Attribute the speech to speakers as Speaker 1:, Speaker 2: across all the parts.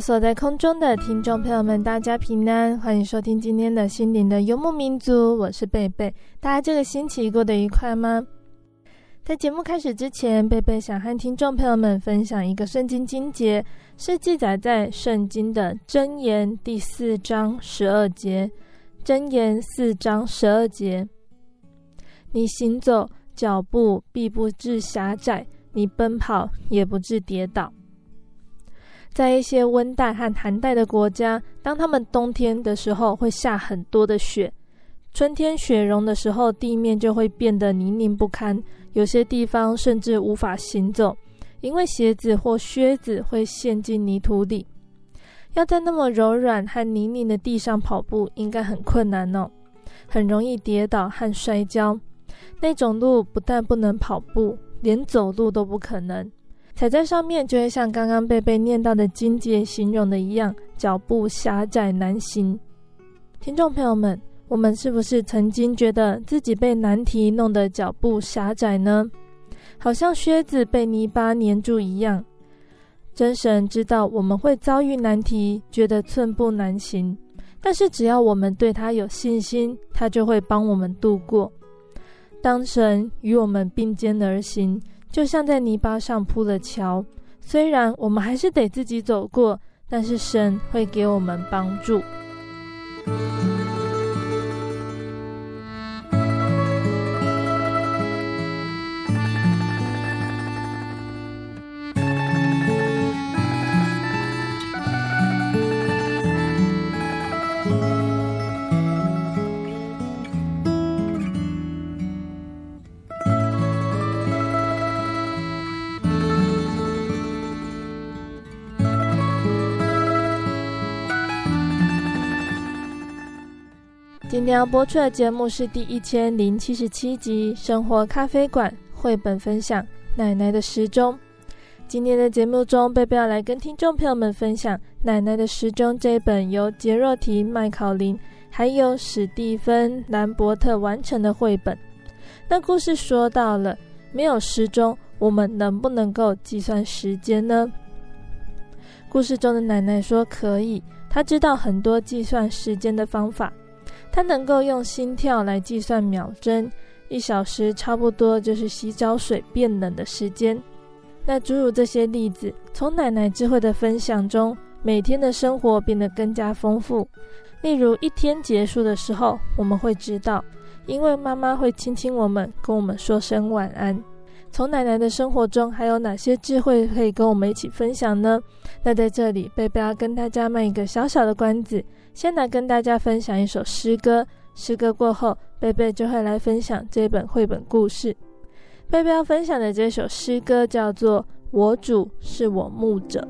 Speaker 1: 所在空中的听众朋友们，大家平安，欢迎收听今天的心灵的游牧民族，我是贝贝。大家这个星期过得愉快吗？在节目开始之前，贝贝想和听众朋友们分享一个圣经经节，是记载在圣经的箴言第四章十二节。箴言四章十二节：你行走，脚步必不致狭窄；你奔跑，也不致跌倒。在一些温带和寒带的国家，当他们冬天的时候会下很多的雪，春天雪融的时候，地面就会变得泥泞不堪，有些地方甚至无法行走，因为鞋子或靴子会陷进泥土里。要在那么柔软和泥泞的地上跑步，应该很困难哦，很容易跌倒和摔跤。那种路不但不能跑步，连走路都不可能。踩在上面，就会像刚刚贝贝念到的经节形容的一样，脚步狭窄难行。听众朋友们，我们是不是曾经觉得自己被难题弄得脚步狭窄呢？好像靴子被泥巴黏住一样。真神知道我们会遭遇难题，觉得寸步难行，但是只要我们对他有信心，他就会帮我们度过。当神与我们并肩而行。就像在泥巴上铺了桥，虽然我们还是得自己走过，但是神会给我们帮助。今天要播出的节目是第一千零七十七集《生活咖啡馆》绘本分享《奶奶的时钟》。今天的节目中，贝贝要来跟听众朋友们分享《奶奶的时钟》这本由杰若提·麦考林还有史蒂芬·兰伯特完成的绘本。那故事说到了，没有时钟，我们能不能够计算时间呢？故事中的奶奶说可以，她知道很多计算时间的方法。他能够用心跳来计算秒针，一小时差不多就是洗澡水变冷的时间。那诸如这些例子，从奶奶智慧的分享中，每天的生活变得更加丰富。例如，一天结束的时候，我们会知道，因为妈妈会亲亲我们，跟我们说声晚安。从奶奶的生活中，还有哪些智慧可以跟我们一起分享呢？那在这里，贝贝要跟大家卖一个小小的关子。先来跟大家分享一首诗歌，诗歌过后，贝贝就会来分享这本绘本故事。贝贝要分享的这首诗歌叫做《我主是我牧者》。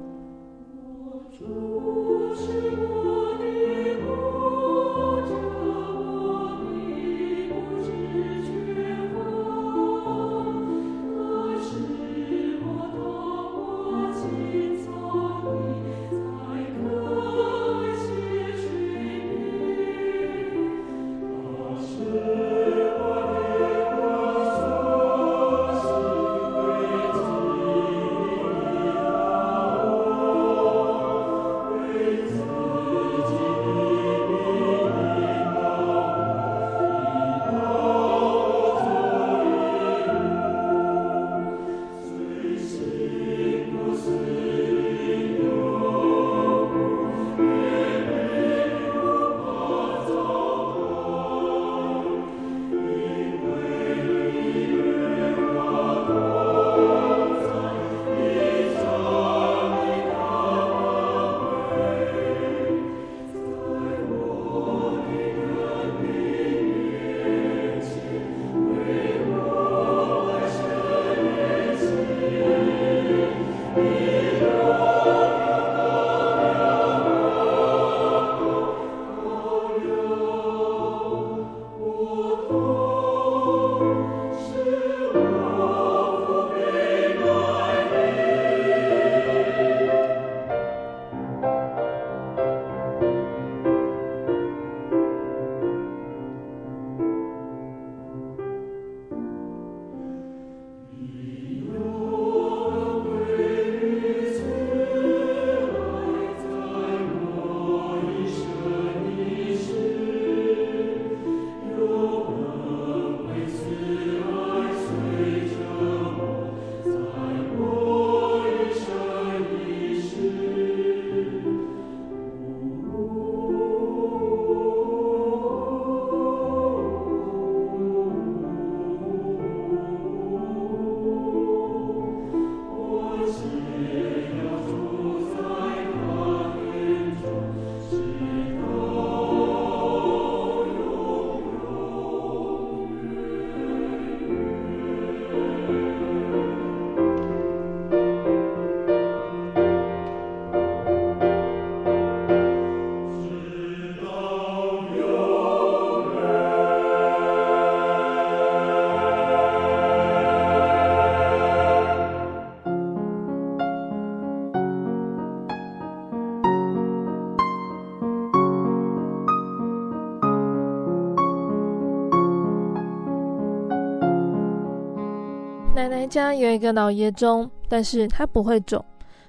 Speaker 1: 家有一个老爷钟，但是它不会走。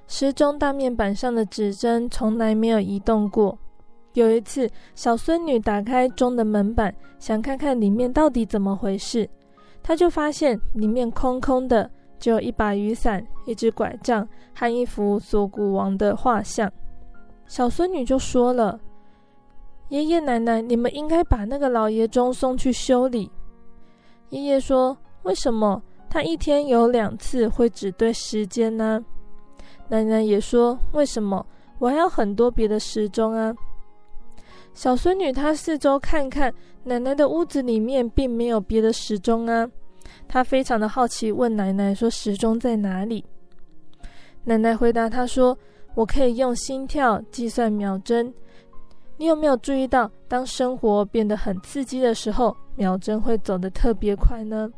Speaker 1: 时钟大面板上的指针从来没有移动过。有一次，小孙女打开钟的门板，想看看里面到底怎么回事，她就发现里面空空的，只有一把雨伞、一只拐杖和一幅锁骨王的画像。小孙女就说了：“爷爷奶奶，你们应该把那个老爷钟送去修理。”爷爷说：“为什么？他一天有两次会只对时间呢？”奶奶也说：“为什么？我还有很多别的时钟啊。”小孙女她四周看看，奶奶的屋子里面并没有别的时钟啊。她非常的好奇，问奶奶说：“时钟在哪里？”奶奶回答她说：“我可以用心跳计算秒针。你有没有注意到，当生活变得很刺激的时候，秒针会走得特别快呢？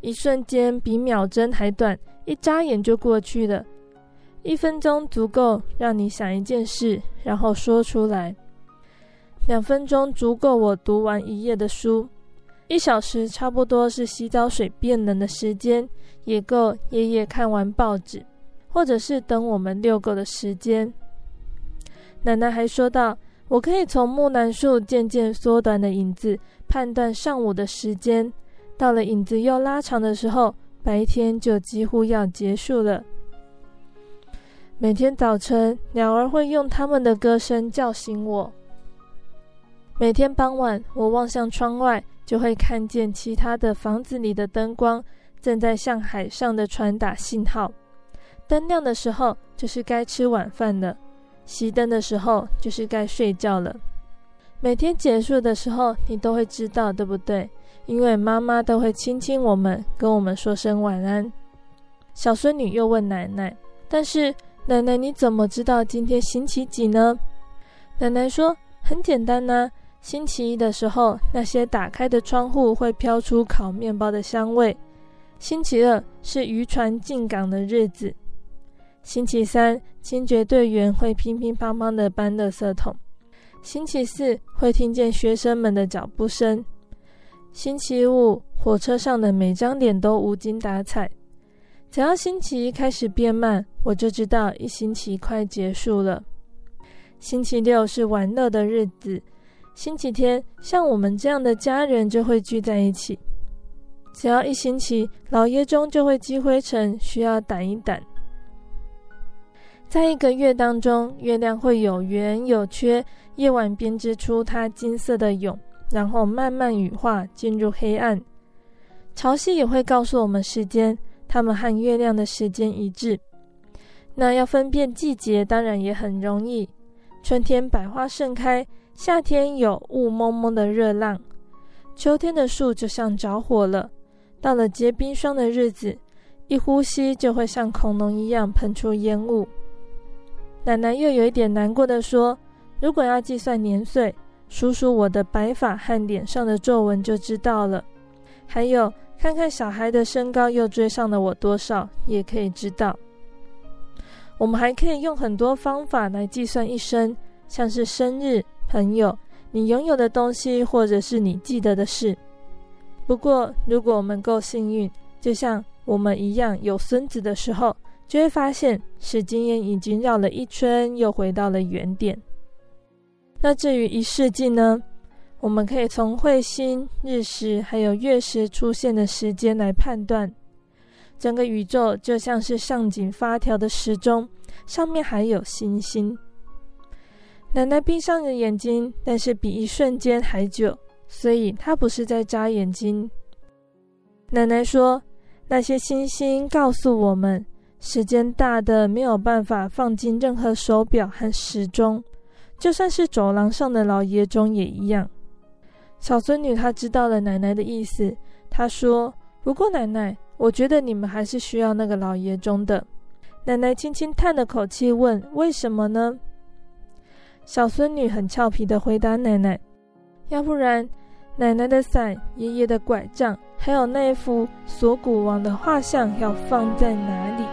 Speaker 1: 一瞬间比秒针还短，一眨眼就过去了。”一分钟足够让你想一件事，然后说出来。两分钟足够我读完一页的书。一小时差不多是洗澡水变冷的时间，也够爷爷看完报纸，或者是等我们遛狗的时间。奶奶还说道：“我可以从木兰树渐渐缩短的影子判断上午的时间，到了影子又拉长的时候，白天就几乎要结束了。”每天早晨，鸟儿会用它们的歌声叫醒我。每天傍晚，我望向窗外，就会看见其他的房子里的灯光正在向海上的船打信号。灯亮的时候，就是该吃晚饭了；熄灯的时候，就是该睡觉了。每天结束的时候，你都会知道，对不对？因为妈妈都会亲亲我们，跟我们说声晚安。小孙女又问奶奶：“但是……”奶奶，你怎么知道今天星期几呢？奶奶说：“很简单呐，星期一的时候，那些打开的窗户会飘出烤面包的香味；星期二是渔船进港的日子；星期三，清洁队员会乒乒乓乓地搬垃圾桶；星期四会听见学生们的脚步声；星期五，火车上的每张脸都无精打采。”只要星期一开始变慢，我就知道一星期快结束了。星期六是玩乐的日子，星期天像我们这样的家人就会聚在一起。只要一星期，老爷钟就会积灰尘，需要掸一掸。在一个月当中，月亮会有圆有缺，夜晚编织出它金色的蛹，然后慢慢羽化，进入黑暗。潮汐也会告诉我们时间。它们和月亮的时间一致，那要分辨季节当然也很容易。春天百花盛开，夏天有雾蒙蒙的热浪，秋天的树就像着火了。到了结冰霜的日子，一呼吸就会像恐龙一样喷出烟雾。奶奶又有一点难过的说：“如果要计算年岁，数数我的白发和脸上的皱纹就知道了。还有。”看看小孩的身高又追上了我多少，也可以知道。我们还可以用很多方法来计算一生，像是生日、朋友、你拥有的东西，或者是你记得的事。不过，如果我们够幸运，就像我们一样有孙子的时候，就会发现时间已经绕了一圈，又回到了原点。那至于一世纪呢？我们可以从彗星、日食还有月食出现的时间来判断，整个宇宙就像是上紧发条的时钟，上面还有星星。奶奶闭上了眼睛，但是比一瞬间还久，所以她不是在眨眼睛。奶奶说：“那些星星告诉我们，时间大的没有办法放进任何手表和时钟，就算是走廊上的老爷钟也一样。”小孙女她知道了奶奶的意思，她说：“不过奶奶，我觉得你们还是需要那个老爷钟的。”奶奶轻轻叹了口气，问：“为什么呢？”小孙女很俏皮的回答奶奶：“要不然，奶奶的伞、爷爷的拐杖，还有那幅锁骨王的画像，要放在哪里？”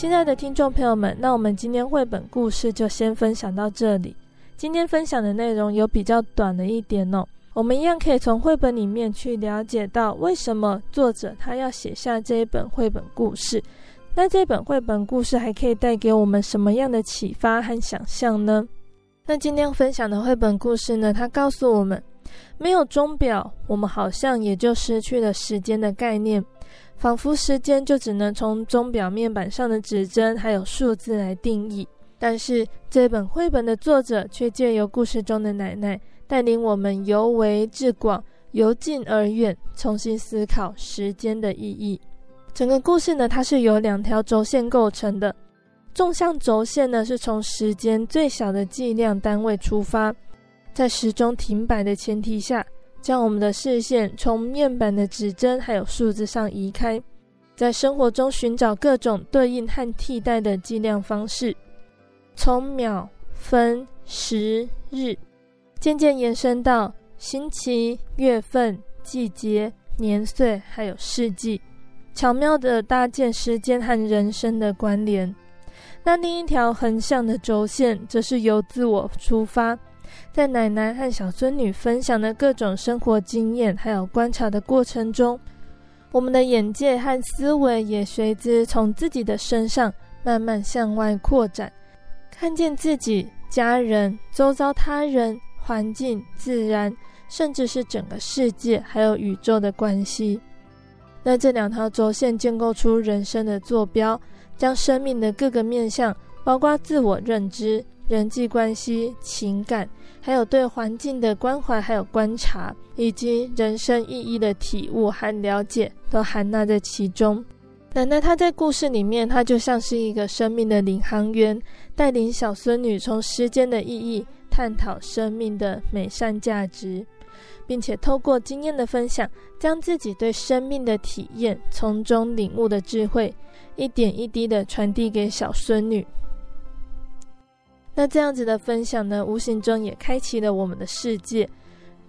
Speaker 1: 亲爱的听众朋友们，那我们今天绘本故事就先分享到这里。今天分享的内容有比较短了一点哦，我们一样可以从绘本里面去了解到为什么作者他要写下这一本绘本故事。那这本绘本故事还可以带给我们什么样的启发和想象呢？那今天分享的绘本故事呢，它告诉我们，没有钟表，我们好像也就失去了时间的概念，仿佛时间就只能从钟表面板上的指针还有数字来定义。但是这本绘本的作者却借由故事中的奶奶，带领我们由微至广，由近而远，重新思考时间的意义。整个故事呢，它是由两条轴线构成的。纵向轴线呢，是从时间最小的计量单位出发，在时钟停摆的前提下，将我们的视线从面板的指针还有数字上移开，在生活中寻找各种对应和替代的计量方式，从秒、分、时、日，渐渐延伸到星期、月份、季节、年岁，还有世纪。巧妙地搭建时间和人生的关联。那另一条横向的轴线，则是由自我出发，在奶奶和小孙女分享的各种生活经验，还有观察的过程中，我们的眼界和思维也随之从自己的身上慢慢向外扩展，看见自己、家人、周遭他人、环境、自然，甚至是整个世界，还有宇宙的关系。那这两条轴线建构出人生的坐标，将生命的各个面向，包括自我认知、人际关系、情感，还有对环境的关怀，还有观察，以及人生意义的体悟和了解，都含纳在其中。奶奶她在故事里面，她就像是一个生命的领航员，带领小孙女从时间的意义，探讨生命的美善价值。并且透过经验的分享，将自己对生命的体验、从中领悟的智慧，一点一滴的传递给小孙女。那这样子的分享呢，无形中也开启了我们的世界，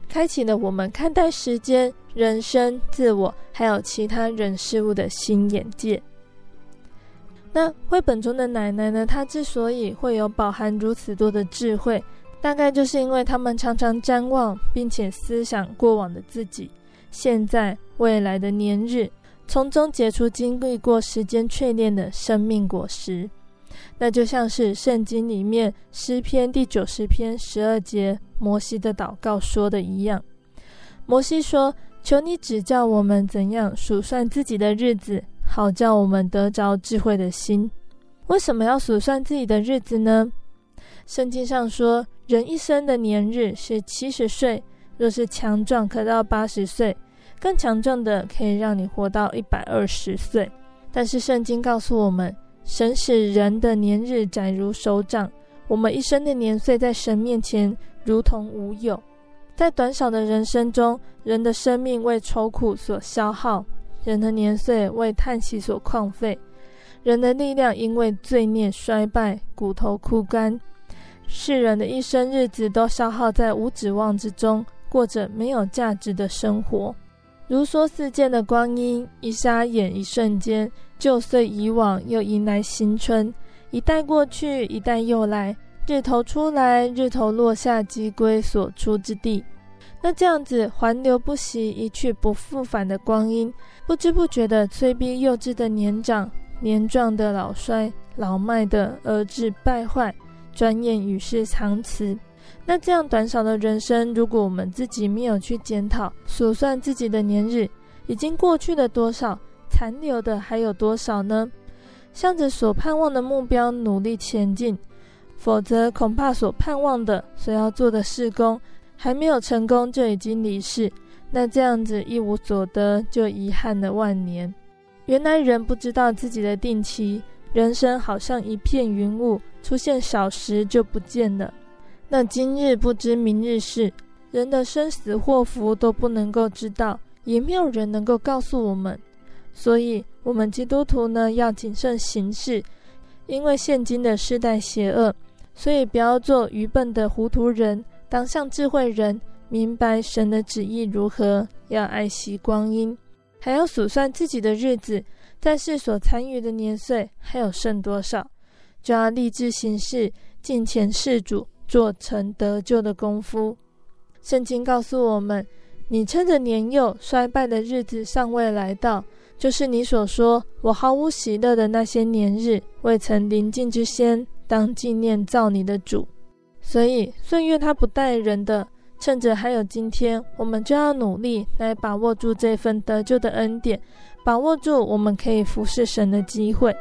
Speaker 1: 开启了我们看待时间、人生、自我，还有其他人事物的新眼界。那绘本中的奶奶呢，她之所以会有饱含如此多的智慧。大概就是因为他们常常瞻望，并且思想过往的自己、现在、未来的年日，从中结出经历过时间淬炼的生命果实。那就像是圣经里面诗篇第九十篇十二节摩西的祷告说的一样。摩西说：“求你指教我们怎样数算自己的日子，好叫我们得着智慧的心。”为什么要数算自己的日子呢？圣经上说，人一生的年日是七十岁，若是强壮，可到八十岁；更强壮的，可以让你活到一百二十岁。但是圣经告诉我们，神使人的年日窄如手掌，我们一生的年岁在神面前如同无有。在短少的人生中，人的生命为愁苦所消耗，人的年岁为叹息所旷废，人的力量因为罪孽衰败，骨头枯干。世人的一生日子都消耗在无指望之中，过着没有价值的生活。如梭似箭的光阴，一眨眼，一瞬间，旧岁已往，又迎来新春。一代过去，一代又来，日头出来，日头落下，即归所出之地。那这样子环流不息、一去不复返的光阴，不知不觉的催逼幼稚的年长，年壮的老衰，老迈的而至败坏。转眼与世长辞，那这样短少的人生，如果我们自己没有去检讨、数算自己的年日，已经过去了多少，残留的还有多少呢？向着所盼望的目标努力前进，否则恐怕所盼望的、所要做的事工还没有成功就已经离世，那这样子一无所得，就遗憾了万年。原来人不知道自己的定期。人生好像一片云雾，出现少时就不见了。那今日不知明日事，人的生死祸福都不能够知道，也没有人能够告诉我们。所以，我们基督徒呢，要谨慎行事，因为现今的世代邪恶，所以不要做愚笨的糊涂人，当像智慧人，明白神的旨意如何，要爱惜光阴，还要数算自己的日子。在世所参与的年岁还有剩多少，就要立志行事，敬虔事主，做成得救的功夫。圣经告诉我们：你趁着年幼衰败的日子尚未来到，就是你所说我毫无喜乐的那些年日未曾临近之先，当纪念造你的主。所以岁月它不待人的，趁着还有今天，我们就要努力来把握住这份得救的恩典，把握住我们可以服侍神的机会。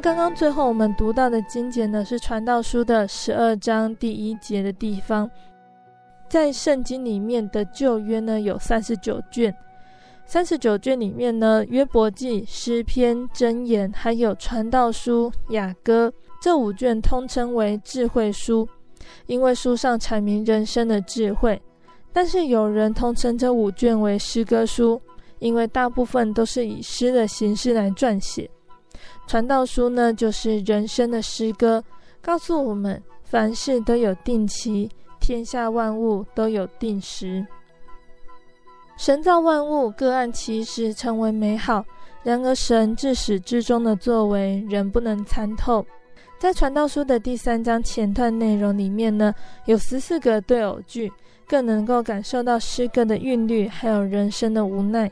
Speaker 1: 刚刚最后我们读到的经节呢，是《传道书》的十二章第一节的地方。在圣经里面的旧约呢，有三十九卷，三十九卷里面呢，约伯记、诗篇、箴言，还有《传道书》、雅歌这五卷，通称为智慧书，因为书上阐明人生的智慧。但是有人通称这五卷为诗歌书，因为大部分都是以诗的形式来撰写。传道书呢，就是人生的诗歌，告诉我们凡事都有定期，天下万物都有定时。神造万物各按其时成为美好，然而神至始至终的作为仍不能参透。在传道书的第三章前段内容里面呢，有十四个对偶句，更能够感受到诗歌的韵律，还有人生的无奈。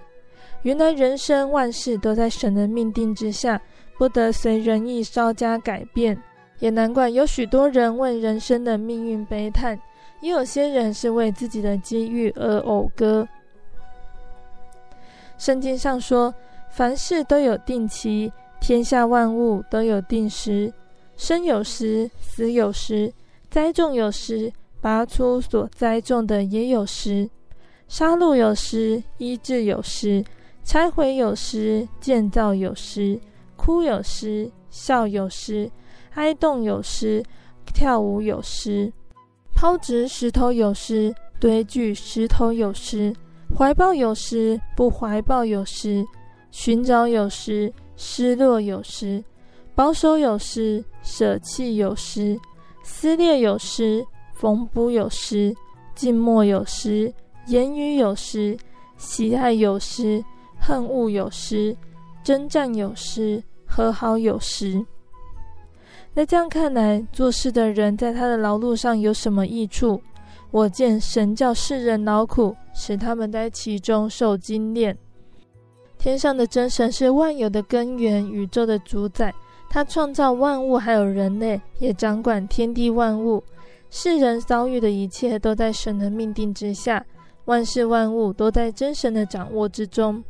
Speaker 1: 原来人生万事都在神的命定之下。不得随人意稍加改变，也难怪有许多人为人生的命运悲叹，也有些人是为自己的机遇而讴歌。圣经上说，凡事都有定期，天下万物都有定时，生有时，死有时，栽种有时，拔出所栽种的也有时，杀戮有时，医治有时，拆毁有时，建造有时。哭有时，笑有时，哀动有时，跳舞有时，抛掷石头有时，堆聚石头有时，怀抱有时，不怀抱有时，寻找有时，失落有时，保守有时，舍弃有时，撕裂有时，缝补有时，静默有时，言语有时，喜爱有时，恨恶有时。征战有时，和好有时。那这样看来，做事的人在他的劳碌上有什么益处？我见神叫世人劳苦，使他们在其中受精炼。天上的真神是万有的根源，宇宙的主宰。他创造万物，还有人类，也掌管天地万物。世人遭遇的一切，都在神的命定之下。万事万物都在真神的掌握之中。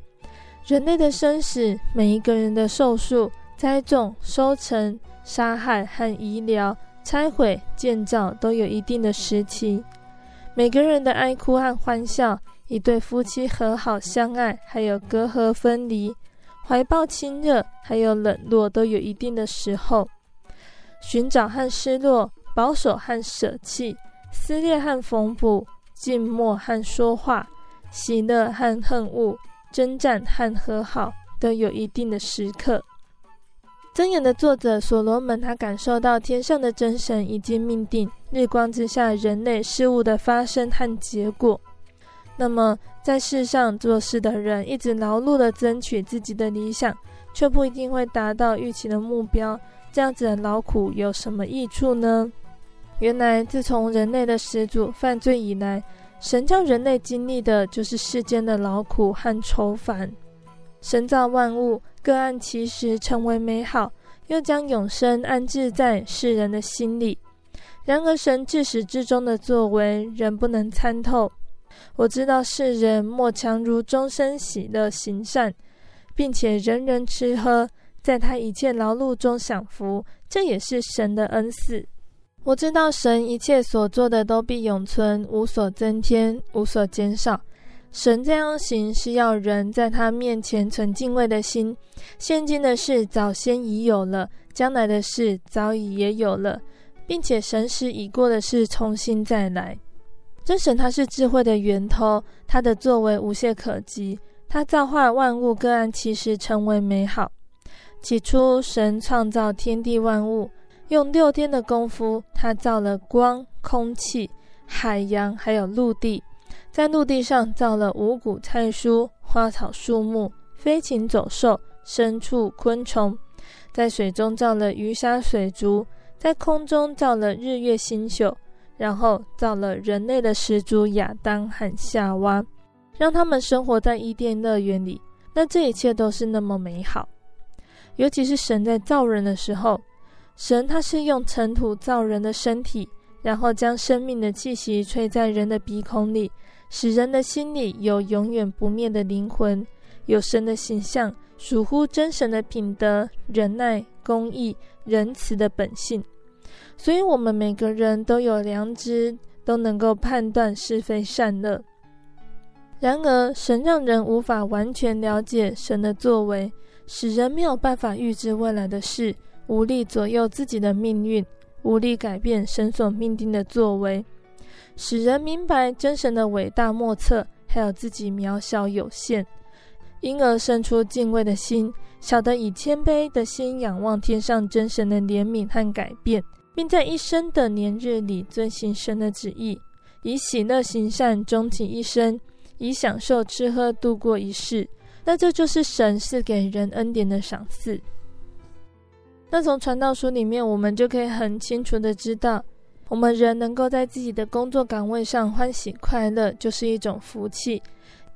Speaker 1: 人类的生死，每一个人的寿数、栽种、收成、杀害和医疗、拆毁、建造，都有一定的时期。每个人的哀哭和欢笑，一对夫妻和好相爱，还有隔阂分离；怀抱亲热，还有冷落，都有一定的时候。寻找和失落，保守和舍弃，撕裂和缝补，静默和说话，喜乐和恨恶。征战和和好都有一定的时刻。箴言的作者所罗门，他感受到天上的真神已经命定日光之下人类事物的发生和结果。那么，在世上做事的人一直劳碌地争取自己的理想，却不一定会达到预期的目标。这样子的劳苦有什么益处呢？原来，自从人类的始祖犯罪以来，神叫人类经历的就是世间的劳苦和愁烦。神造万物，各按其时成为美好，又将永生安置在世人的心里。然而，神至始至终的作为仍不能参透。我知道世人莫强如终生喜乐行善，并且人人吃喝，在他一切劳碌中享福，这也是神的恩赐。我知道神一切所做的都必永存，无所增添，无所减少。神这样行，是要人在他面前存敬畏的心。现今的事早先已有了，将来的事早已也有了，并且神使已过的事重新再来。真神他是智慧的源头，他的作为无懈可击，他造化万物各按其时成为美好。起初神创造天地万物，用六天的功夫，他造了光、空气、海洋，还有陆地。在陆地上造了五谷菜蔬、花草树木、飞禽走兽、牲畜昆虫；在水中造了鱼虾水族；在空中造了日月星宿；然后造了人类的始祖亚当和夏娃，让他们生活在伊甸乐园里。那这一切都是那么美好。尤其是神在造人的时候，神他是用尘土造人的身体，然后将生命的气息吹在人的鼻孔里。使人的心里有永远不灭的灵魂，有神的形象，属乎真神的品德、忍耐、公义、仁慈的本性。所以，我们每个人都有良知，都能够判断是非善恶。然而，神让人无法完全了解神的作为，使人没有办法预知未来的事，无力左右自己的命运，无力改变神所命定的作为。使人明白真神的伟大莫测，还有自己渺小有限，因而生出敬畏的心，晓得以谦卑的心仰望天上真神的怜悯和改变，并在一生的年日里遵行神的旨意，以喜乐行善终其一生，以享受吃喝度过一世。那这就是神赐给人恩典的赏赐。那从传道书里面，我们就可以很清楚的知道。我们人能够在自己的工作岗位上欢喜快乐，就是一种福气。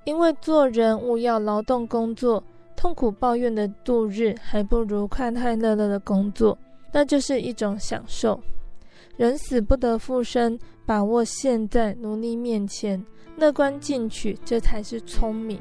Speaker 1: 因为做人务要劳动工作，痛苦抱怨的度日，还不如快快乐乐的工作，那就是一种享受。人死不得复生，把握现在，努力面前，乐观进取，这才是聪明。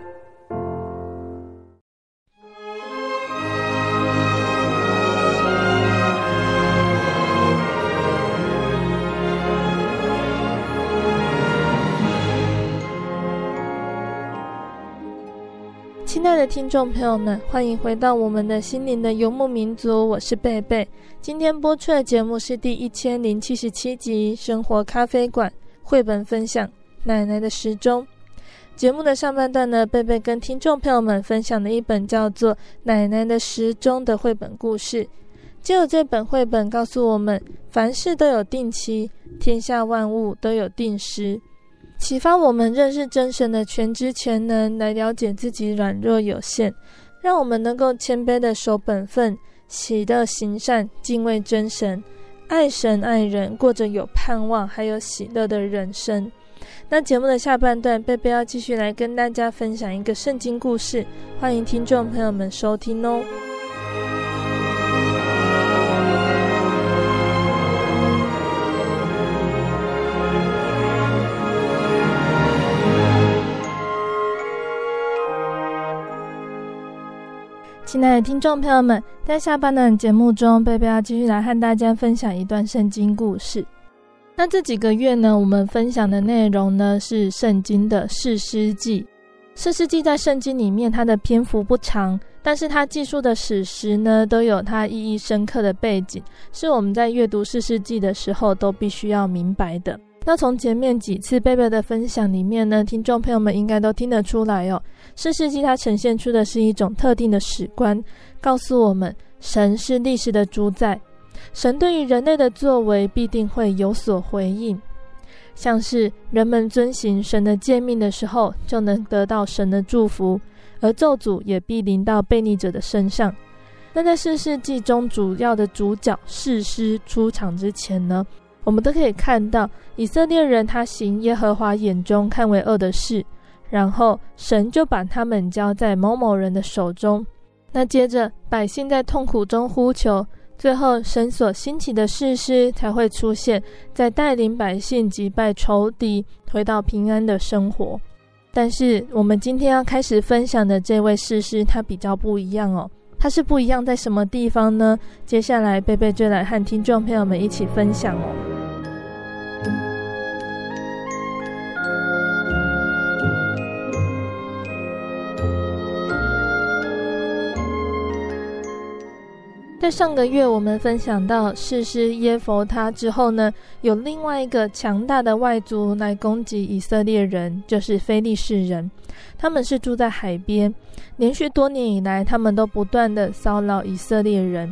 Speaker 1: 众朋友们，欢迎回到我们的心灵的游牧民族，我是贝贝。今天播出的节目是第一千零七十七集《生活咖啡馆》绘本分享《奶奶的时钟》。节目的上半段呢，贝贝跟听众朋友们分享了一本叫做《奶奶的时钟》的绘本故事。借由这本绘本告诉我们，凡事都有定期，天下万物都有定时。启发我们认识真神的全知全能，来了解自己软弱有限，让我们能够谦卑的守本分，喜乐行善，敬畏真神，爱神爱人，过着有盼望还有喜乐的人生。那节目的下半段，贝贝要继续来跟大家分享一个圣经故事，欢迎听众朋友们收听哦。亲爱的听众朋友们，在下半段节目中，贝贝要继续来和大家分享一段圣经故事。那这几个月呢，我们分享的内容呢是圣经的士师记。士师记在圣经里面，它的篇幅不长，但是它记述的史实呢，都有它意义深刻的背景，是我们在阅读士师记的时候都必须要明白的。那从前面几次贝贝的分享里面呢，听众朋友们应该都听得出来哦，四世纪它呈现出的是一种特定的史观，告诉我们神是历史的主宰，神对于人类的作为必定会有所回应。像是人们遵行神的诫命的时候，就能得到神的祝福，而咒诅也必临到悖逆者的身上。那在四世纪中主要的主角士师出场之前呢，我们都可以看到以色列人他行耶和华眼中看为恶的事，然后神就把他们交在某某人的手中。那接着百姓在痛苦中呼求。最后，神所兴起的士师才会出现，在带领百姓击败仇敌，回到平安的生活。但是，我们今天要开始分享的这位士师，他比较不一样哦。它是不一样在什么地方呢？接下来，贝贝就来和听众朋友们一起分享哦。在上个月，我们分享到士师耶佛他之后呢，有另外一个强大的外族来攻击以色列人，就是非利士人。他们是住在海边，连续多年以来，他们都不断地骚扰以色列人。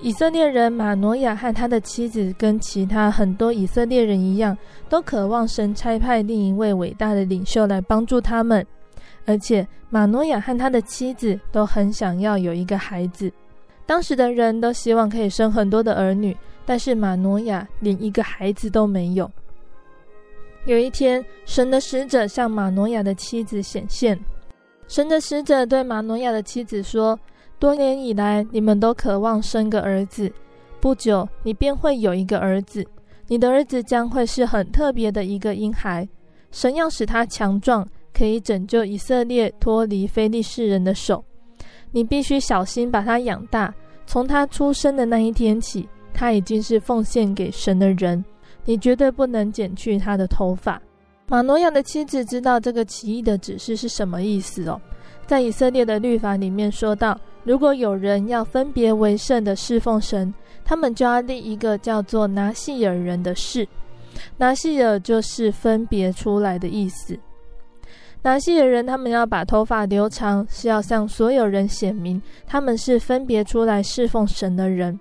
Speaker 1: 以色列人马诺亚和他的妻子，跟其他很多以色列人一样，都渴望神差派另一位伟大的领袖来帮助他们，而且马诺亚和他的妻子都很想要有一个孩子。当时的人都希望可以生很多的儿女，但是玛诺亚连一个孩子都没有。有一天，神的使者向玛诺亚的妻子显现，神的使者对玛诺亚的妻子说：“多年以来，你们都渴望生个儿子，不久你便会有一个儿子。你的儿子将会是很特别的一个婴孩，神要使他强壮，可以拯救以色列脱离非利士人的手。”你必须小心把他养大。从他出生的那一天起，他已经是奉献给神的人。你绝对不能剪去他的头发。马诺亚的妻子知道这个奇异的指示是什么意思哦。在以色列的律法里面说到，如果有人要分别为圣的侍奉神，他们就要立一个叫做拿细耳人的誓。拿细耳就是分别出来的意思。拿细耳人，他们要把头发留长，是要向所有人显明他们是分别出来侍奉神的人。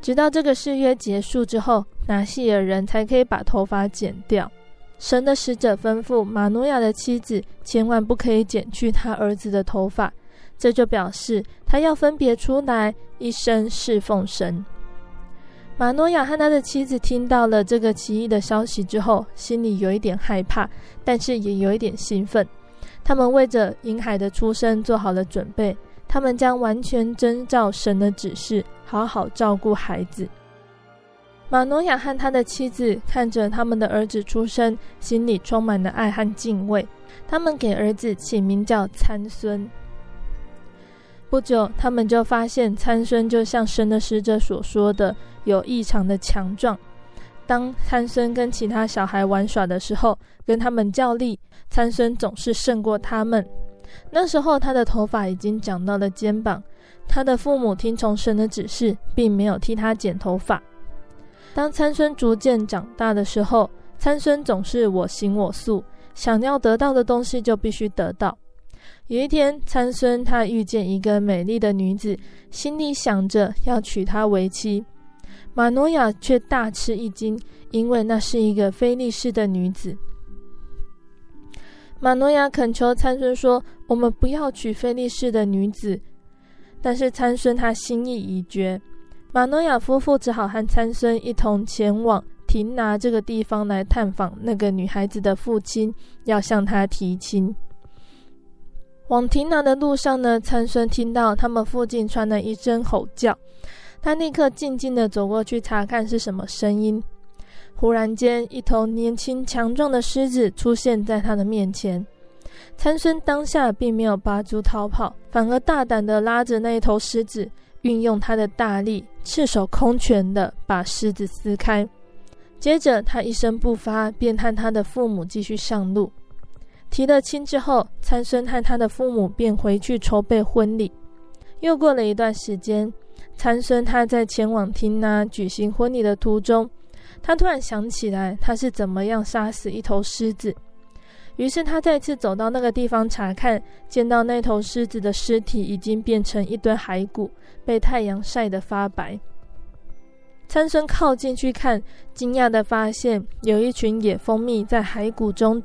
Speaker 1: 直到这个誓约结束之后，拿细耳人才可以把头发剪掉。神的使者吩咐玛努亚的妻子，千万不可以剪去他儿子的头发，这就表示他要分别出来，一生侍奉神。马诺亚和他的妻子听到了这个奇异的消息之后，心里有一点害怕，但是也有一点兴奋。他们为着婴孩的出生做好了准备，他们将完全遵照神的指示，好好照顾孩子。马诺亚和他的妻子看着他们的儿子出生，心里充满了爱和敬畏。他们给儿子起名叫参孙。不久，他们就发现参孙就像神的使者所说的，有异常的强壮。当参孙跟其他小孩玩耍的时候，跟他们较力，参孙总是胜过他们。那时候，他的头发已经长到了肩膀。他的父母听从神的指示，并没有替他剪头发。当参孙逐渐长大的时候，参孙总是我行我素，想要得到的东西就必须得到。有一天，参孙他遇见一个美丽的女子，心里想着要娶她为妻。玛诺亚却大吃一惊，因为那是一个非利士的女子。玛诺亚恳求参孙说：“我们不要娶非利士的女子。”但是参孙他心意已决，玛诺亚夫妇只好和参孙一同前往亭拿这个地方来探访那个女孩子的父亲，要向她提亲。往亭拿的路上呢，参孙听到他们附近传来一声吼叫，他立刻静静地走过去查看是什么声音。忽然间，一头年轻强壮的狮子出现在他的面前。参孙当下并没有拔足逃跑，反而大胆地拉着那一头狮子，运用他的大力，赤手空拳地把狮子撕开。接着，他一声不发，便和他的父母继续上路。提了亲之后，参孙和他的父母便回去筹备婚礼。又过了一段时间，参孙他在前往亭拿举行婚礼的途中，他突然想起来他是怎么样杀死一头狮子。于是他再次走到那个地方查看，见到那头狮子的尸体已经变成一堆骸骨，被太阳晒得发白。参孙靠近去看，惊讶地发现有一群野蜂蜜在骸骨中。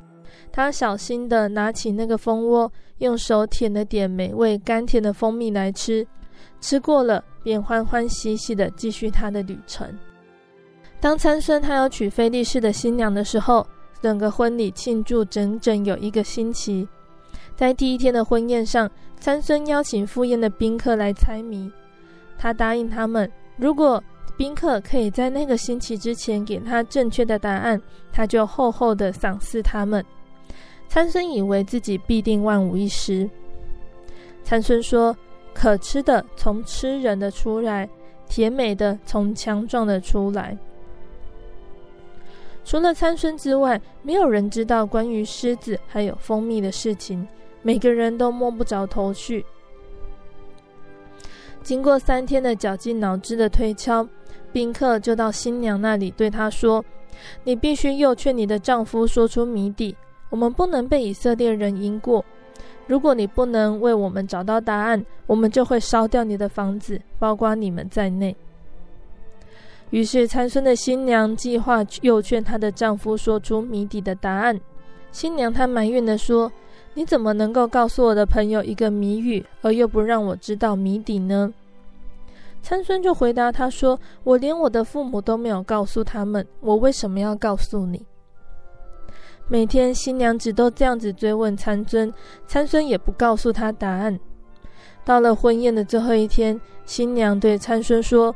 Speaker 1: 他小心地拿起那个蜂窝，用手舔了点美味甘甜的蜂蜜来吃，吃过了便欢欢喜喜地继续他的旅程。当参孙他要娶菲利士的新娘的时候，整个婚礼庆祝整整有一个星期，在第一天的婚宴上，参孙邀请赴宴的宾客来猜谜。他答应他们，如果宾客可以在那个星期之前给他正确的答案，他就厚厚的赏赐他们。参孙以为自己必定万无一失。参孙说：“可吃的从吃人的出来，甜美的从强壮的出来。”除了参孙之外，没有人知道关于狮子还有蜂蜜的事情，每个人都摸不着头绪。经过三天的绞尽脑汁的推敲，宾客就到新娘那里对她说：“你必须诱劝你的丈夫说出谜底，我们不能被以色列人赢过。如果你不能为我们找到答案，我们就会烧掉你的房子，包括你们在内。”于是参孙的新娘计划诱劝她的丈夫说出谜底的答案。新娘她埋怨地说：“你怎么能够告诉我的朋友一个谜语，而又不让我知道谜底呢？”参孙就回答她说：“我连我的父母都没有告诉他们，我为什么要告诉你？”每天新娘子都这样子追问参孙，参孙也不告诉她答案。到了婚宴的最后一天，新娘对参孙说：“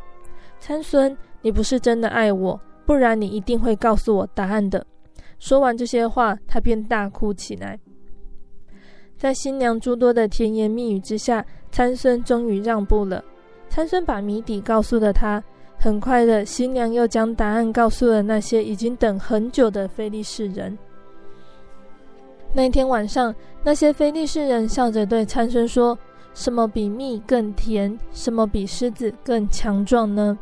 Speaker 1: 参孙。”你不是真的爱我，不然你一定会告诉我答案的。说完这些话，他便大哭起来。在新娘诸多的甜言蜜语之下，参孙终于让步了。参孙把谜底告诉了他。很快的，新娘又将答案告诉了那些已经等很久的菲利士人。那天晚上，那些非利士人笑着对参孙说：“什么比蜜更甜？什么比狮子更强壮呢？”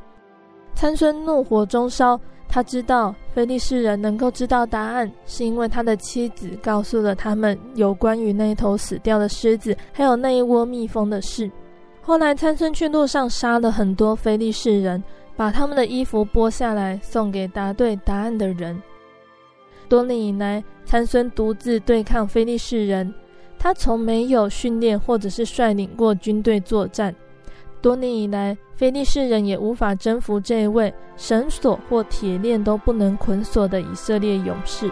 Speaker 1: 参孙怒火中烧，他知道非利士人能够知道答案，是因为他的妻子告诉了他们有关于那头死掉的狮子，还有那一窝蜜蜂的事。后来参孙去路上杀了很多非利士人，把他们的衣服剥下来送给答对答案的人。多年以来，参孙独自对抗非利士人，他从没有训练或者是率领过军队作战。多年以来，非利士人也无法征服这位绳索或铁链都不能捆锁的以色列勇士。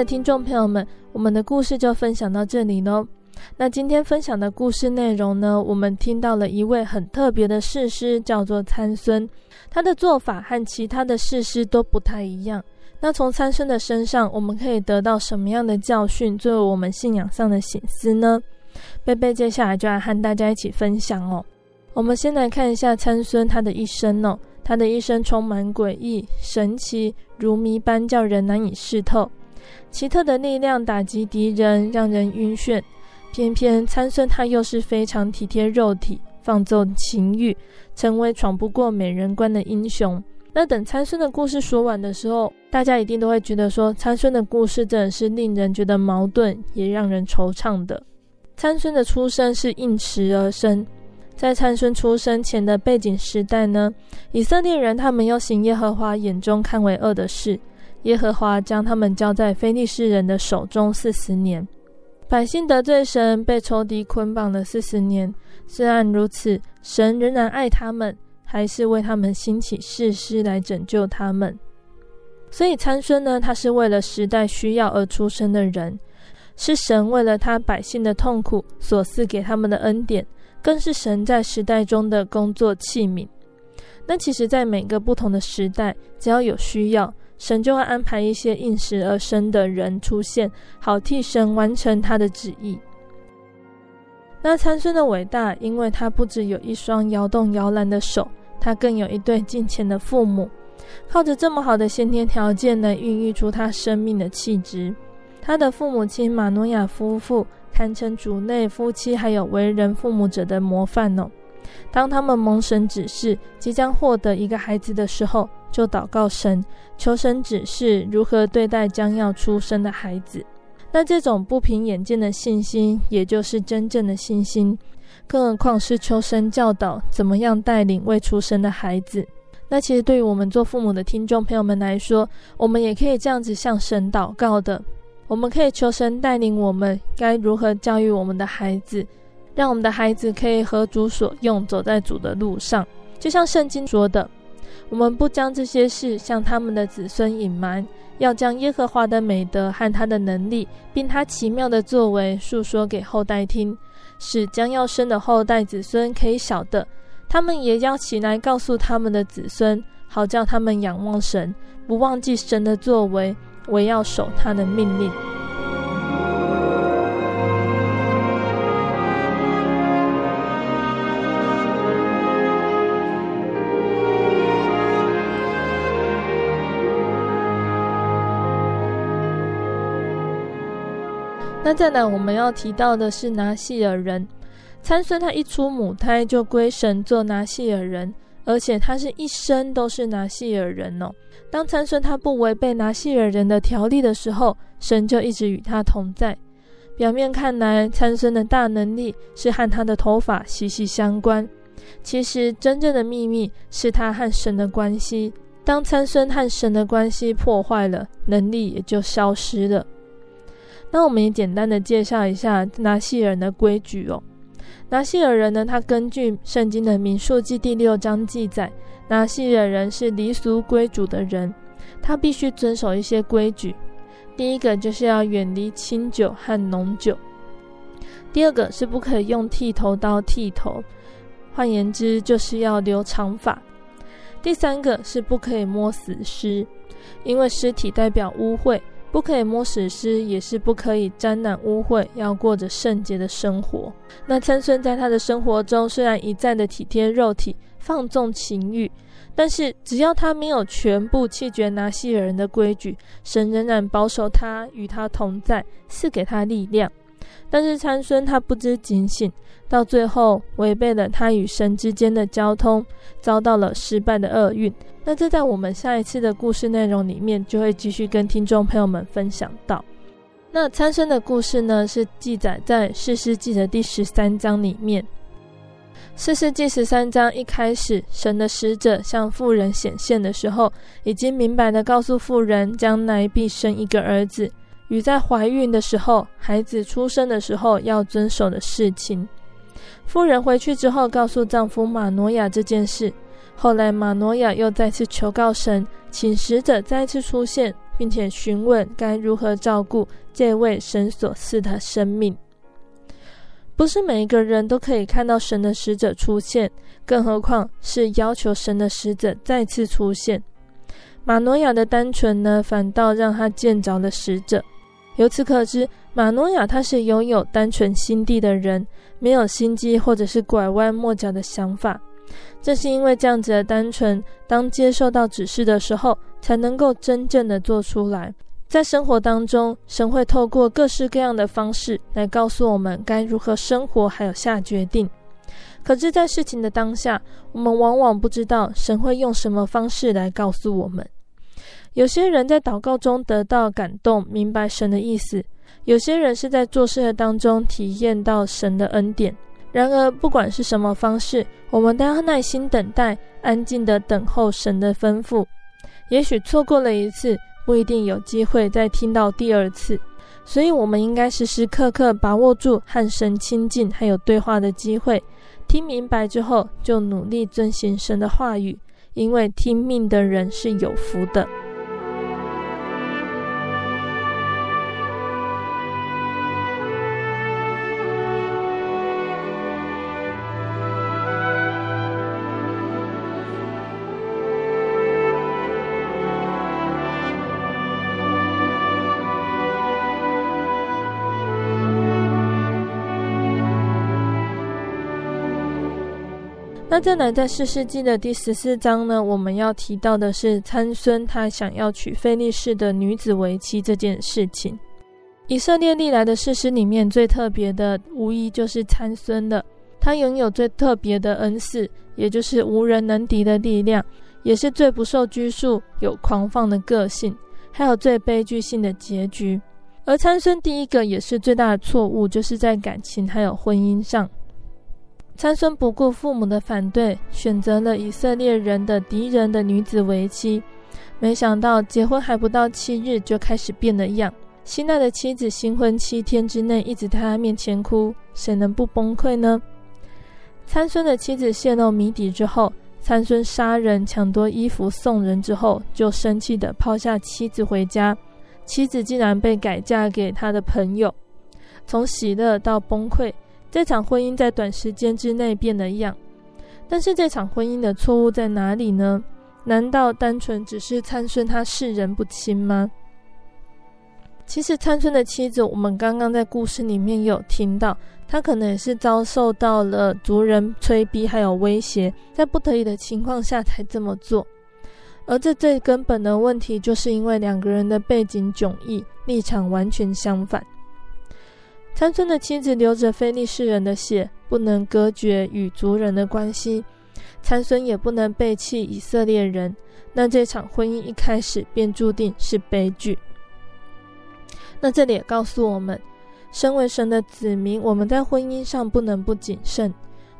Speaker 1: 的听众朋友们，我们的故事就分享到这里喽。那今天分享的故事内容呢，我们听到了一位很特别的士师，叫做参孙。他的做法和其他的士师都不太一样。那从参孙的身上，我们可以得到什么样的教训，作为我们信仰上的醒思呢？贝贝接下来就来和大家一起分享哦。我们先来看一下参孙他的一生哦，他的一生充满诡异、神奇，如谜般叫人难以识透。奇特的力量打击敌人，让人晕眩。偏偏参孙他又是非常体贴肉体、放纵情欲，成为闯不过美人关的英雄。那等参孙的故事说完的时候，大家一定都会觉得说，参孙的故事真的是令人觉得矛盾，也让人惆怅的。参孙的出生是应时而生，在参孙出生前的背景时代呢，以色列人他们要行耶和华眼中看为恶的事。耶和华将他们交在非利士人的手中四十年，百姓得罪神，被仇敌捆绑了四十年。虽然如此，神仍然爱他们，还是为他们兴起士师来拯救他们。所以参孙呢，他是为了时代需要而出生的人，是神为了他百姓的痛苦所赐给他们的恩典，更是神在时代中的工作器皿。那其实，在每个不同的时代，只要有需要，神就会安排一些应时而生的人出现，好替神完成他的旨意。那参孙的伟大，因为他不只有一双摇动摇篮的手，他更有一对敬虔的父母，靠着这么好的先天条件，能孕育出他生命的气质。他的父母亲玛挪亚夫妇，堪称主内夫妻还有为人父母者的模范哦。当他们蒙神指示即将获得一个孩子的时候，就祷告神，求神指示如何对待将要出生的孩子。那这种不凭眼见的信心，也就是真正的信心。更何况是求神教导怎么样带领未出生的孩子。那其实对于我们做父母的听众朋友们来说，我们也可以这样子向神祷告的。我们可以求神带领我们该如何教育我们的孩子。让我们的孩子可以合主所用，走在主的路上。就像圣经说的，我们不将这些事向他们的子孙隐瞒，要将耶和华的美德和他的能力，并他奇妙的作为述说给后代听，使将要生的后代子孙可以晓得。他们也要起来告诉他们的子孙，好叫他们仰望神，不忘记神的作为，惟要守他的命令。那再来，我们要提到的是拿细耳人参孙，他一出母胎就归神做拿细耳人，而且他是一生都是拿细耳人哦。当参孙他不违背拿细耳人的条例的时候，神就一直与他同在。表面看来，参孙的大能力是和他的头发息息相关，其实真正的秘密是他和神的关系。当参孙和神的关系破坏了，能力也就消失了。那我们也简单的介绍一下拿细耳人的规矩哦。拿细尔人呢，他根据圣经的民数记第六章记载，拿细尔人是离俗归主的人，他必须遵守一些规矩。第一个就是要远离清酒和浓酒；第二个是不可以用剃头刀剃头，换言之就是要留长发；第三个是不可以摸死尸，因为尸体代表污秽。不可以摸死尸，也是不可以沾染污秽，要过着圣洁的生活。那参孙在他的生活中，虽然一再的体贴肉体、放纵情欲，但是只要他没有全部弃绝拿细耳人的规矩，神仍然保守他，与他同在，赐给他力量。但是参孙他不知警醒，到最后违背了他与神之间的交通，遭到了失败的厄运。那这在我们下一次的故事内容里面，就会继续跟听众朋友们分享到。那参生的故事呢，是记载在士师记的第十三章里面。士师记十三章一开始，神的使者向妇人显现的时候，已经明白地告诉妇人，将来必生一个儿子，与在怀孕的时候，孩子出生的时候要遵守的事情。夫人回去之后，告诉丈夫马诺亚这件事。后来，马诺亚又再次求告神，请使者再次出现，并且询问该如何照顾这位神所赐的生命。不是每一个人都可以看到神的使者出现，更何况是要求神的使者再次出现。马诺亚的单纯呢，反倒让他见着了使者。由此可知，玛诺亚他是拥有单纯心地的人，没有心机或者是拐弯抹角的想法。正是因为这样子的单纯，当接受到指示的时候，才能够真正的做出来。在生活当中，神会透过各式各样的方式来告诉我们该如何生活，还有下决定。可是，在事情的当下，我们往往不知道神会用什么方式来告诉我们。有些人在祷告中得到感动，明白神的意思；有些人是在做事的当中体验到神的恩典。然而，不管是什么方式，我们都要耐心等待，安静的等候神的吩咐。也许错过了一次，不一定有机会再听到第二次。所以，我们应该时时刻刻把握住和神亲近还有对话的机会。听明白之后，就努力遵行神的话语，因为听命的人是有福的。那再来，在士师记的第十四章呢，我们要提到的是参孙他想要娶非利士的女子为妻这件事情。以色列历来的士师里面最特别的，无疑就是参孙了。他拥有最特别的恩赐，也就是无人能敌的力量，也是最不受拘束、有狂放的个性，还有最悲剧性的结局。而参孙第一个也是最大的错误，就是在感情还有婚姻上。参孙不顾父母的反对，选择了以色列人的敌人的女子为妻，没想到结婚还不到七日，就开始变了样。心爱的妻子新婚七天之内一直在他面前哭，谁能不崩溃呢？参孙的妻子泄露谜底之后，参孙杀人抢夺衣服送人之后，就生气地抛下妻子回家。妻子竟然被改嫁给他的朋友，从喜乐到崩溃，这场婚姻在短时间之内变了样。但是这场婚姻的错误在哪里呢？难道单纯只是参孙他世人不清吗？其实参孙的妻子，我们刚刚在故事里面有听到，她可能也是遭受到了族人催逼，还有威胁，在不得已的情况下才这么做。而这最根本的问题，就是因为两个人的背景迥异，立场完全相反。参孙的妻子流着非利士人的血，不能隔绝与族人的关系；参孙也不能背弃以色列人，那这场婚姻一开始便注定是悲剧。那这里也告诉我们，身为神的子民，我们在婚姻上不能不谨慎。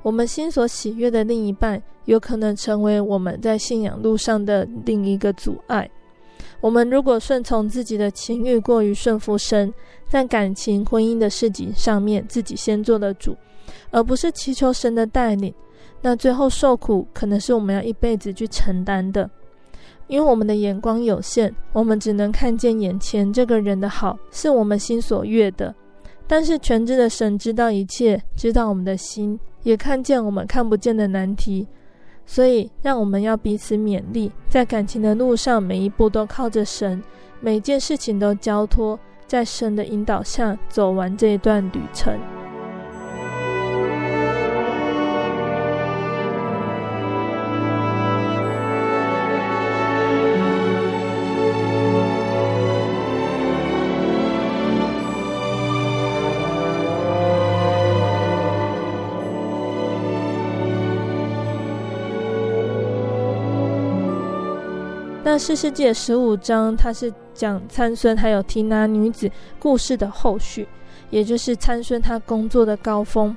Speaker 1: 我们心所喜悦的另一半，有可能成为我们在信仰路上的另一个阻碍。我们如果顺从自己的情欲，过于顺服神，在感情、婚姻的事情上面自己先做了主，而不是祈求神的带领，那最后受苦可能是我们要一辈子去承担的。因为我们的眼光有限，我们只能看见眼前这个人的好，是我们心所悦的。但是全知的神知道一切，知道我们的心，也看见我们看不见的难题。所以，让我们要彼此勉励，在感情的路上，每一步都靠着神，每件事情都交托，在神的引导下走完这一段旅程。那士师记十五章，它是讲参孙还有提拿女子故事的后续，也就是参孙他工作的高峰。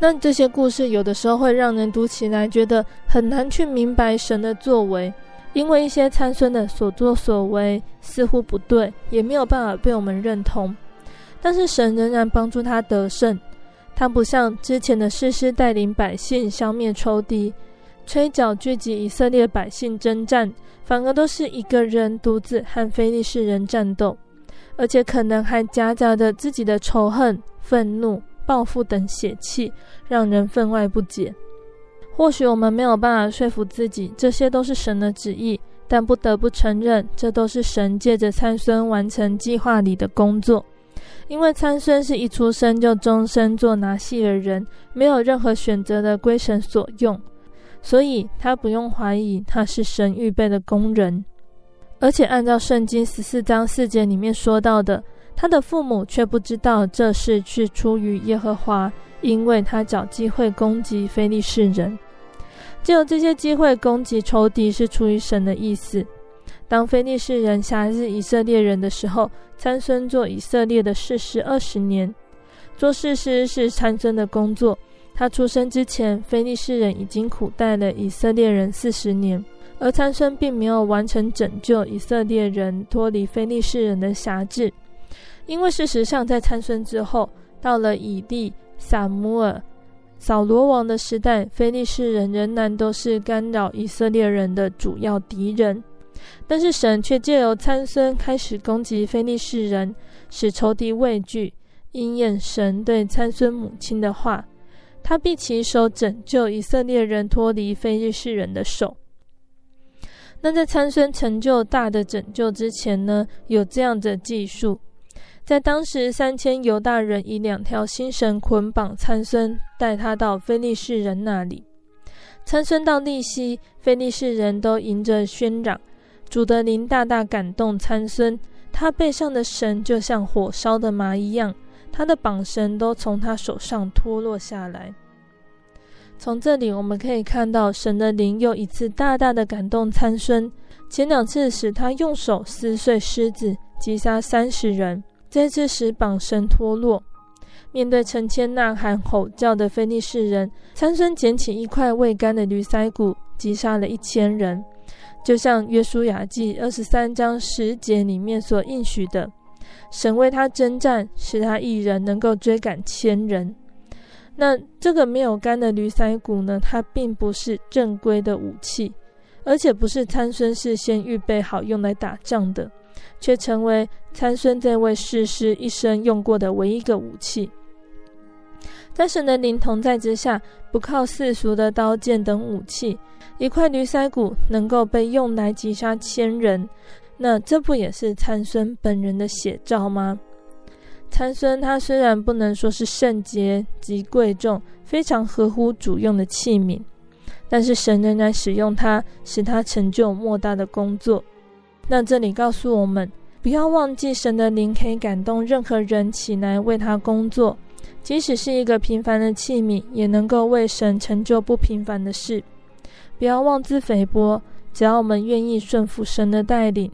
Speaker 1: 那这些故事有的时候会让人读起来觉得很难去明白神的作为，因为一些参孙的所作所为似乎不对，也没有办法被我们认同。但是神仍然帮助他得胜，他不像之前的士师带领百姓消灭仇敌，吹角聚集以色列百姓征战。反而都是一个人独自和非利士人战斗，而且可能还夹杂着自己的仇恨、愤怒、报复等血气，让人分外不解。或许我们没有办法说服自己，这些都是神的旨意，但不得不承认，这都是神借着参孙完成计划里的工作。因为参孙是一出生就终身做拿细耳人，没有任何选择的归神所用。所以他不用怀疑他是神预备的工人，而且按照圣经十四章四节里面说到的，他的父母却不知道这事是出于耶和华，因为他找机会攻击非利士人。只有这些机会攻击仇敌是出于神的意思。当非利士人辖制以色列人的时候，参孙做以色列的士师二十年，做士师是参孙的工作。他出生之前，非利士人已经苦待了以色列人四十年，而参孙并没有完成拯救以色列人脱离非利士人的辖制。因为事实上，在参孙之后，到了以利、撒母耳、扫罗王的时代，非利士人仍然都是干扰以色列人的主要敌人。但是神却借由参孙开始攻击非利士人，使仇敌畏惧，应验神对参孙母亲的话。他必起手拯救以色列人脱离非利士人的手。那在参孙成就大的拯救之前呢，有这样的记述：在当时，三千犹大人以两条新绳捆绑参孙，带他到非利士人那里。参孙到利希，非利士人都迎着喧嚷。主的灵大大感动参孙，他背上的绳就像火烧的麻一样，他的绑绳都从他手上脱落下来。从这里我们可以看到，神的灵又一次大大的感动参孙。前两次使他用手撕碎狮子，击杀三十人；这次使绑绳脱落。面对成千呐喊、吼叫的非利士人，参孙捡起一块未干的驴腮骨，击杀了一千人。就像约书亚记二十三章十节里面所应许的，神为他征战，使他一人能够追赶千人。那这个没有干的驴腮骨呢？它并不是正规的武器，而且不是参孙事先预备好用来打仗的，却成为参孙这位士师一生用过的唯一一个武器。在神的灵同在之下，不靠世俗的刀剑等武器。一块驴腮骨能够被用来击杀千人，那这不也是参孙本人的写照吗？参孙他虽然不能说是圣洁极贵重、非常合乎主用的器皿，但是神仍然使用他，使他成就莫大的工作。那这里告诉我们，不要忘记神的灵可以感动任何人起来为他工作，即使是一个平凡的器皿，也能够为神成就不平凡的事。不要妄自菲薄，只要我们愿意顺服神的带领，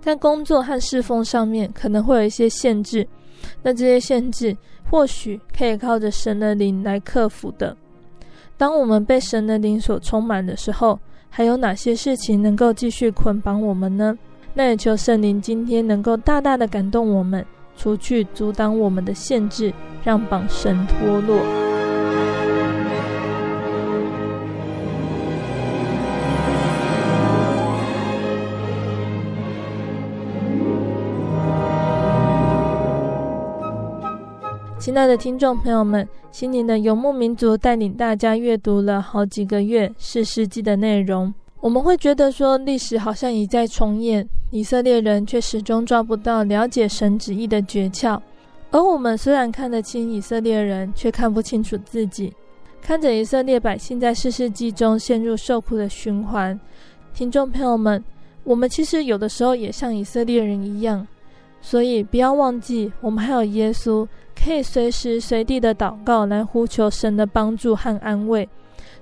Speaker 1: 在工作和侍奉上面可能会有一些限制，那这些限制或许可以靠着神的灵来克服的。当我们被神的灵所充满的时候，还有哪些事情能够继续捆绑我们呢？那也求圣灵今天能够大大的感动我们，除去阻挡我们的限制，让绑绳脱落。亲爱的听众朋友们，心灵的游牧民族带领大家阅读了好几个月士师记的内容。我们会觉得说，历史好像一再重演，以色列人却始终抓不到了解神旨意的诀窍。而我们虽然看得清以色列人，却看不清楚自己。看着以色列百姓在士师记中陷入受苦的循环，听众朋友们，我们其实有的时候也像以色列人一样。所以不要忘记，我们还有耶稣，可以随时随地的祷告，来呼求神的帮助和安慰，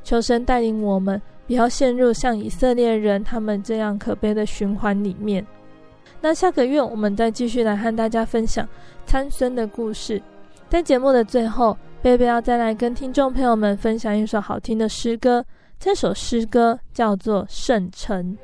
Speaker 1: 求神带领我们，不要陷入像以色列人他们这样可悲的循环里面。那下个月我们再继续来和大家分享参孙的故事。在节目的最后，贝贝要再来跟听众朋友们分享一首好听的诗歌，这首诗歌叫做《圣城》。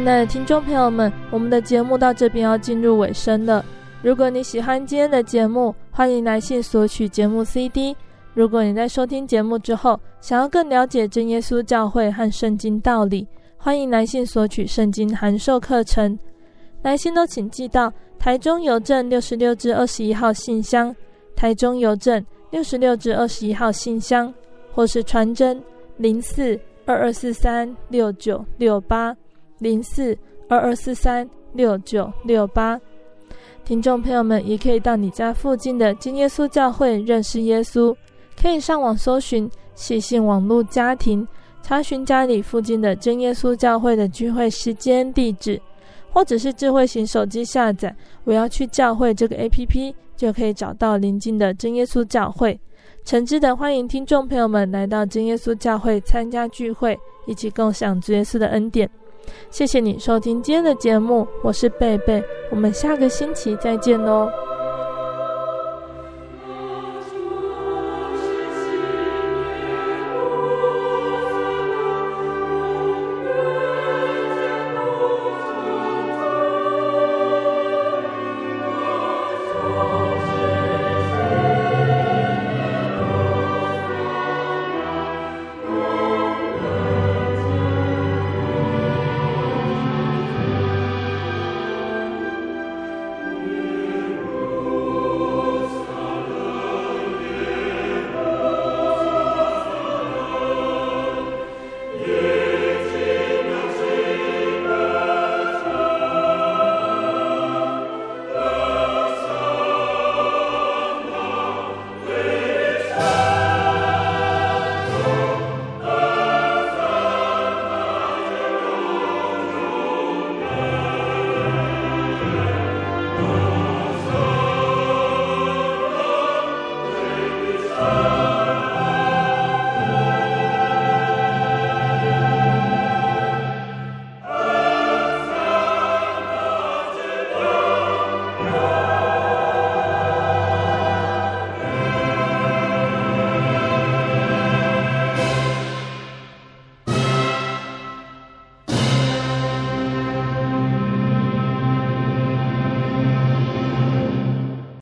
Speaker 1: 亲爱的听众朋友们，我们的节目到这边要进入尾声了。如果你喜欢今天的节目，欢迎来信索取节目 CD。如果你在收听节目之后，想要更了解真耶稣教会和圣经道理，欢迎来信索取圣经函授课程。来信都请寄到台中邮政六十六至二十一号信箱，台中邮政六十六至二十一号信箱，或是传真零四二二四三六九六八零四二二四三六九六八。听众朋友们也可以到你家附近的真耶稣教会认识耶稣，可以上网搜寻细信网络家庭，查询家里附近的真耶稣教会的聚会时间地址。或者是智慧型手机下载“我要去教会”这个 APP，就可以找到邻近的真耶稣教会。诚挚的欢迎听众朋友们来到真耶稣教会参加聚会，一起共享主耶稣的恩典。谢谢你收听今天的节目，我是贝贝，我们下个星期再见喽。